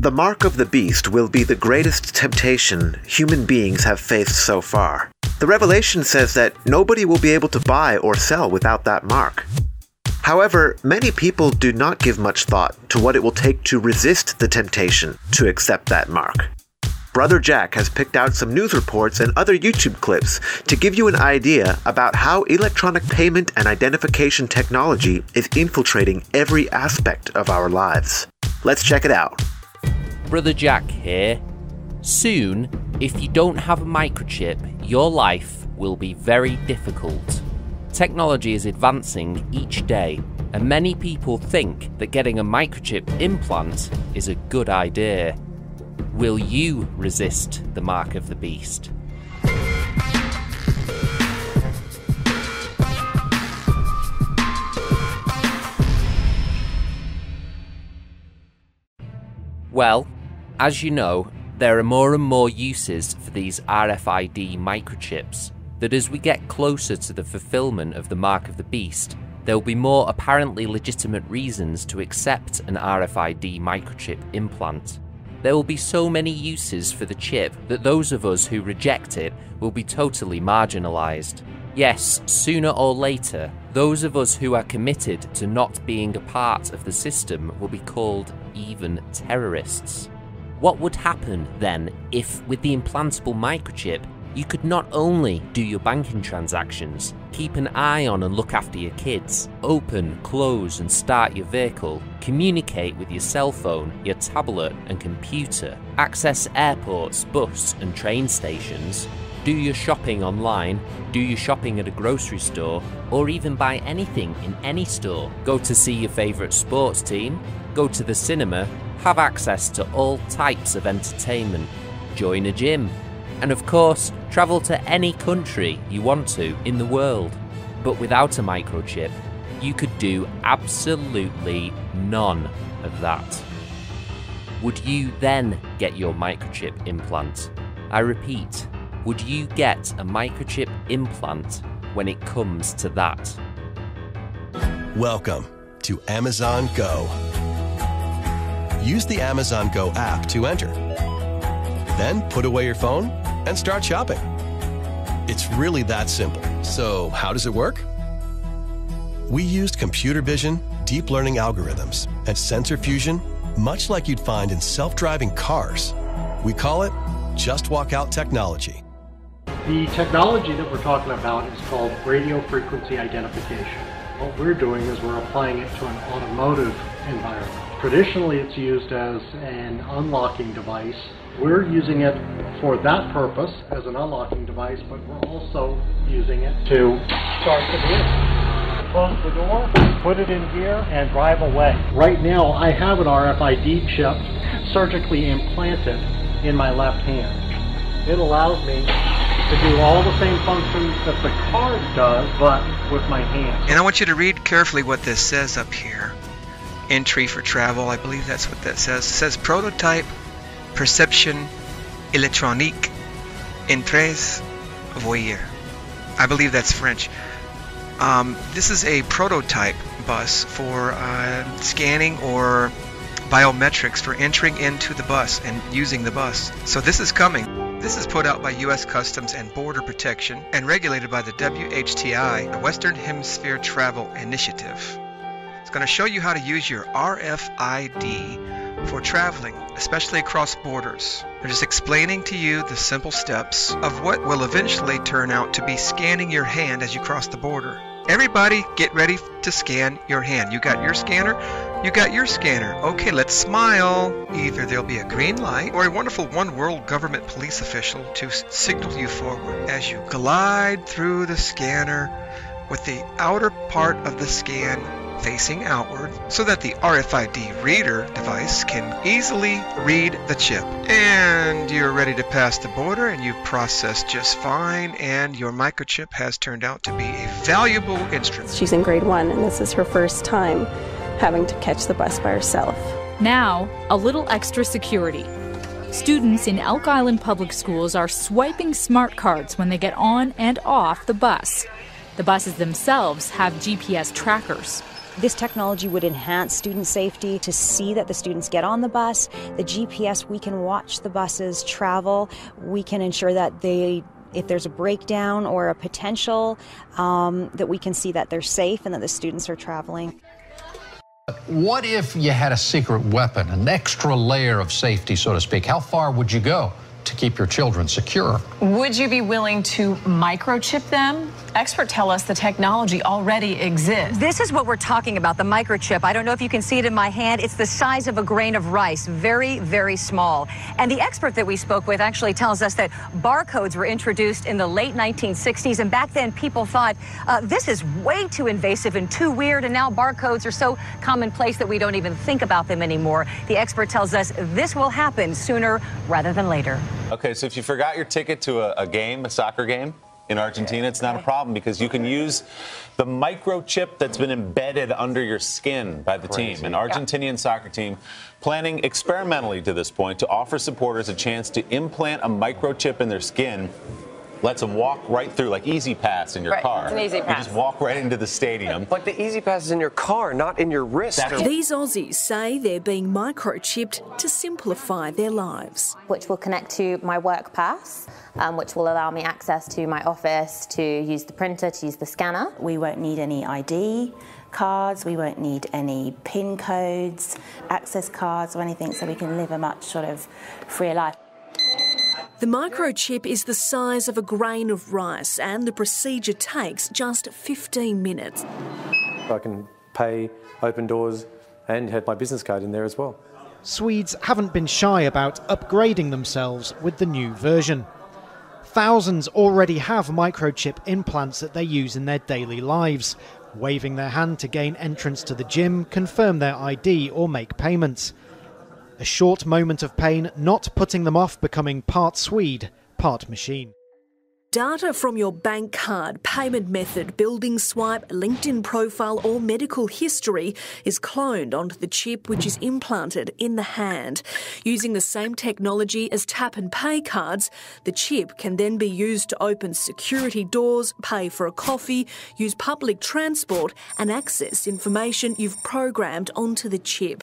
The mark of the beast will be the greatest temptation human beings have faced so far. The revelation says that nobody will be able to buy or sell without that mark. However, many people do not give much thought to what it will take to resist the temptation to accept that mark. Brother Jack has picked out some news reports and other YouTube clips to give you an idea about how electronic payment and identification technology is infiltrating every aspect of our lives. Let's check it out. Brother Jack here. Soon, if you don't have a microchip, your life will be very difficult. Technology is advancing each day, and many people think that getting a microchip implant is a good idea. Will you resist the mark of the beast? Well, as you know, there are more and more uses for these RFID microchips, that as we get closer to the fulfillment of the mark of the beast, there will be more apparently legitimate reasons to accept an RFID microchip implant. There will be so many uses for the chip that those of us who reject it will be totally marginalised. Yes, sooner or later, those of us who are committed to not being a part of the system will be called even terrorists. What would happen then if, with the implantable microchip, you could not only do your banking transactions, keep an eye on and look after your kids, open, close, and start your vehicle, communicate with your cell phone, your tablet, and computer, access airports, bus, and train stations, do your shopping online, do your shopping at a grocery store, or even buy anything in any store, go to see your favourite sports team, go to the cinema, have access to all types of entertainment, join a gym, and of course, travel to any country you want to in the world. But without a microchip, you could do absolutely none of that. Would you then get your microchip implant? I repeat, would you get a microchip implant when it comes to that? Welcome to Amazon Go. Use the Amazon Go app to enter. Then put away your phone and start shopping. It's really that simple. So, how does it work? We used computer vision, deep learning algorithms, and sensor fusion, much like you'd find in self driving cars. We call it Just Walk Out technology. The technology that we're talking about is called radio frequency identification. What we're doing is we're applying it to an automotive environment. Traditionally, it's used as an unlocking device. We're using it for that purpose as an unlocking device, but we're also using it to start the vehicle. Close the door, put it in gear, and drive away. Right now, I have an RFID chip surgically implanted in my left hand. It allows me to do all the same functions that the card does, but with my hand. And I want you to read carefully what this says up here. Entry for travel, I believe that's what that says. It says prototype perception électronique entrées voyeur. I believe that's French. Um, this is a prototype bus for uh, scanning or biometrics for entering into the bus and using the bus. So this is coming. This is put out by U.S. Customs and Border Protection and regulated by the WHTI, the Western Hemisphere Travel Initiative. It's going to show you how to use your RFID for traveling, especially across borders. They're just explaining to you the simple steps of what will eventually turn out to be scanning your hand as you cross the border. Everybody, get ready to scan your hand. You got your scanner? You got your scanner. Okay, let's smile. Either there'll be a green light or a wonderful one world government police official to signal you forward as you glide through the scanner with the outer part of the scan facing outward so that the RFID reader device can easily read the chip. And you're ready to pass the border and you've processed just fine and your microchip has turned out to be a valuable instrument. She's in grade one and this is her first time having to catch the bus by herself. Now, a little extra security. Students in Elk Island Public Schools are swiping smart cards when they get on and off the bus. The buses themselves have GPS trackers. This technology would enhance student safety to see that the students get on the bus. The GPS, we can watch the buses travel. We can ensure that they if there's a breakdown or a potential, um, that we can see that they're safe and that the students are traveling. What if you had a secret weapon, an extra layer of safety, so to speak? How far would you go? To keep your children secure. Would you be willing to microchip them? Experts tell us the technology already exists. This is what we're talking about the microchip. I don't know if you can see it in my hand. It's the size of a grain of rice, very, very small. And the expert that we spoke with actually tells us that barcodes were introduced in the late 1960s. And back then, people thought uh, this is way too invasive and too weird. And now barcodes are so commonplace that we don't even think about them anymore. The expert tells us this will happen sooner rather than later. Okay, so if you forgot your ticket to a, a game, a soccer game, in Argentina, it's not a problem because you can use the microchip that's been embedded under your skin by the Crazy. team. An Argentinian yeah. soccer team planning experimentally to this point to offer supporters a chance to implant a microchip in their skin lets them walk right through, like E-ZPass in your right. car. It's an E-ZPass. You just walk right into the stadium. But the E-ZPass is in your car, not in your wrist. These Aussies say they're being microchipped to simplify their lives. Which will connect to my work pass, um, which will allow me access to my office, to use the printer, to use the scanner. We won't need any ID cards, we won't need any PIN codes, access cards, or anything, so we can live a much sort of freer life. The microchip is the size of a grain of rice and the procedure takes just 15 minutes. I can pay, open doors, and have my business card in there as well. Swedes haven't been shy about upgrading themselves with the new version. Thousands already have microchip implants that they use in their daily lives, waving their hand to gain entrance to the gym, confirm their ID, or make payments. A short moment of pain not putting them off becoming part Swede, part machine. Data from your bank card, payment method, building swipe, LinkedIn profile, or medical history is cloned onto the chip which is implanted in the hand. Using the same technology as tap and pay cards, the chip can then be used to open security doors, pay for a coffee, use public transport, and access information you've programmed onto the chip.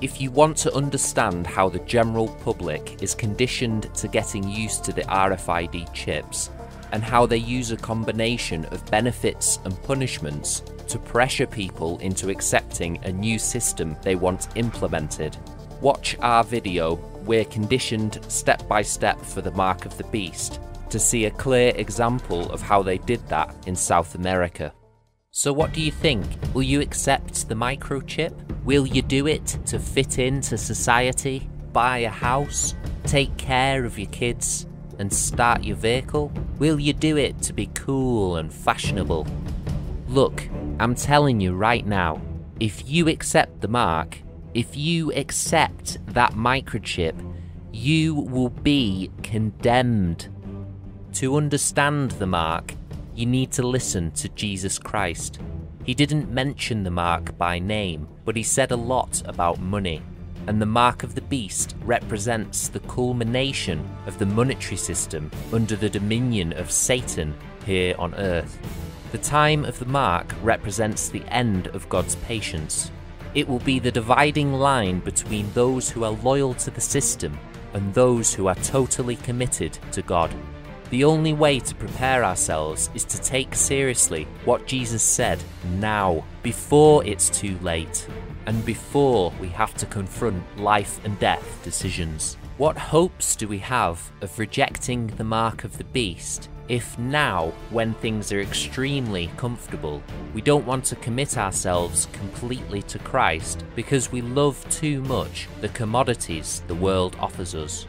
If you want to understand how the general public is conditioned to getting used to the RFID chips, and how they use a combination of benefits and punishments to pressure people into accepting a new system they want implemented, watch our video We're Conditioned Step by Step for the Mark of the Beast to see a clear example of how they did that in South America. So, what do you think? Will you accept the microchip? Will you do it to fit into society, buy a house, take care of your kids, and start your vehicle? Will you do it to be cool and fashionable? Look, I'm telling you right now, if you accept the mark, if you accept that microchip, you will be condemned. To understand the mark, you need to listen to Jesus Christ. He didn't mention the mark by name, but he said a lot about money. And the mark of the beast represents the culmination of the monetary system under the dominion of Satan here on earth. The time of the mark represents the end of God's patience. It will be the dividing line between those who are loyal to the system and those who are totally committed to God. The only way to prepare ourselves is to take seriously what Jesus said now, before it's too late, and before we have to confront life and death decisions. What hopes do we have of rejecting the mark of the beast if now, when things are extremely comfortable, we don't want to commit ourselves completely to Christ because we love too much the commodities the world offers us?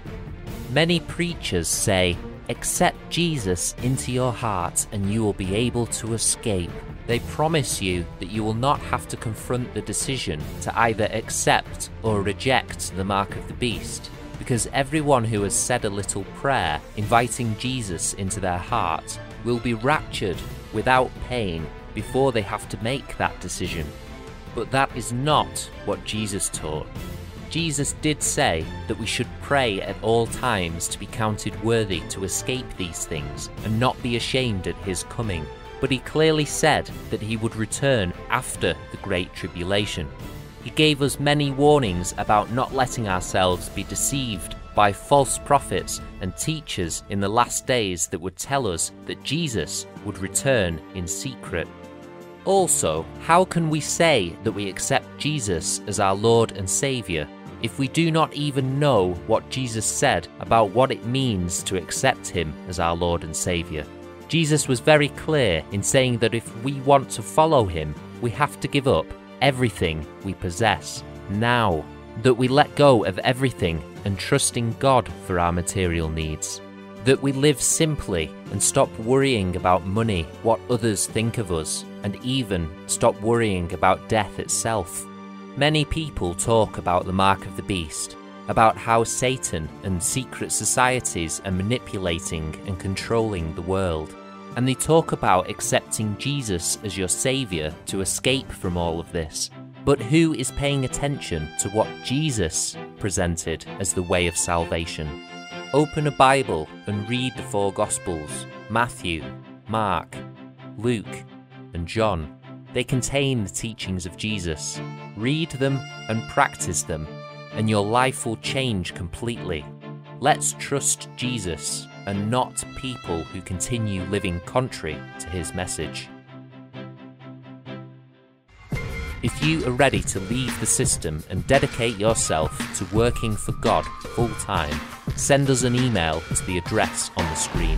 Many preachers say Accept Jesus into your heart and you will be able to escape. They promise you that you will not have to confront the decision to either accept or reject the mark of the beast, because everyone who has said a little prayer inviting Jesus into their heart will be raptured without pain before they have to make that decision. But that is not what Jesus taught. Jesus did say that we should pray at all times to be counted worthy to escape these things and not be ashamed at his coming. but he clearly said that he would return after the Great Tribulation. He gave us many warnings about not letting ourselves be deceived by false prophets and teachers in the last days that would tell us that Jesus would return in secret. Also, how can we say that we accept Jesus as our Lord and Saviour if we do not even know what Jesus said about what it means to accept Him as our Lord and Saviour? Jesus was very clear in saying that if we want to follow Him, we have to give up everything we possess now, that we let go of everything and trust in God for our material needs. That we live simply and stop worrying about money, what others think of us, and even stop worrying about death itself. Many people talk about the mark of the beast, about how Satan and secret societies are manipulating and controlling the world. And they talk about accepting Jesus as your saviour to escape from all of this. But who is paying attention to what Jesus presented as the way of salvation? Open a Bible and read the four Gospels Matthew, Mark, Luke, and John. They contain the teachings of Jesus. Read them and practice them, and your life will change completely. Let's trust Jesus and not people who continue living contrary to his message. If you are ready to leave the system and dedicate yourself to working for God full time, send us an email to the address on the screen.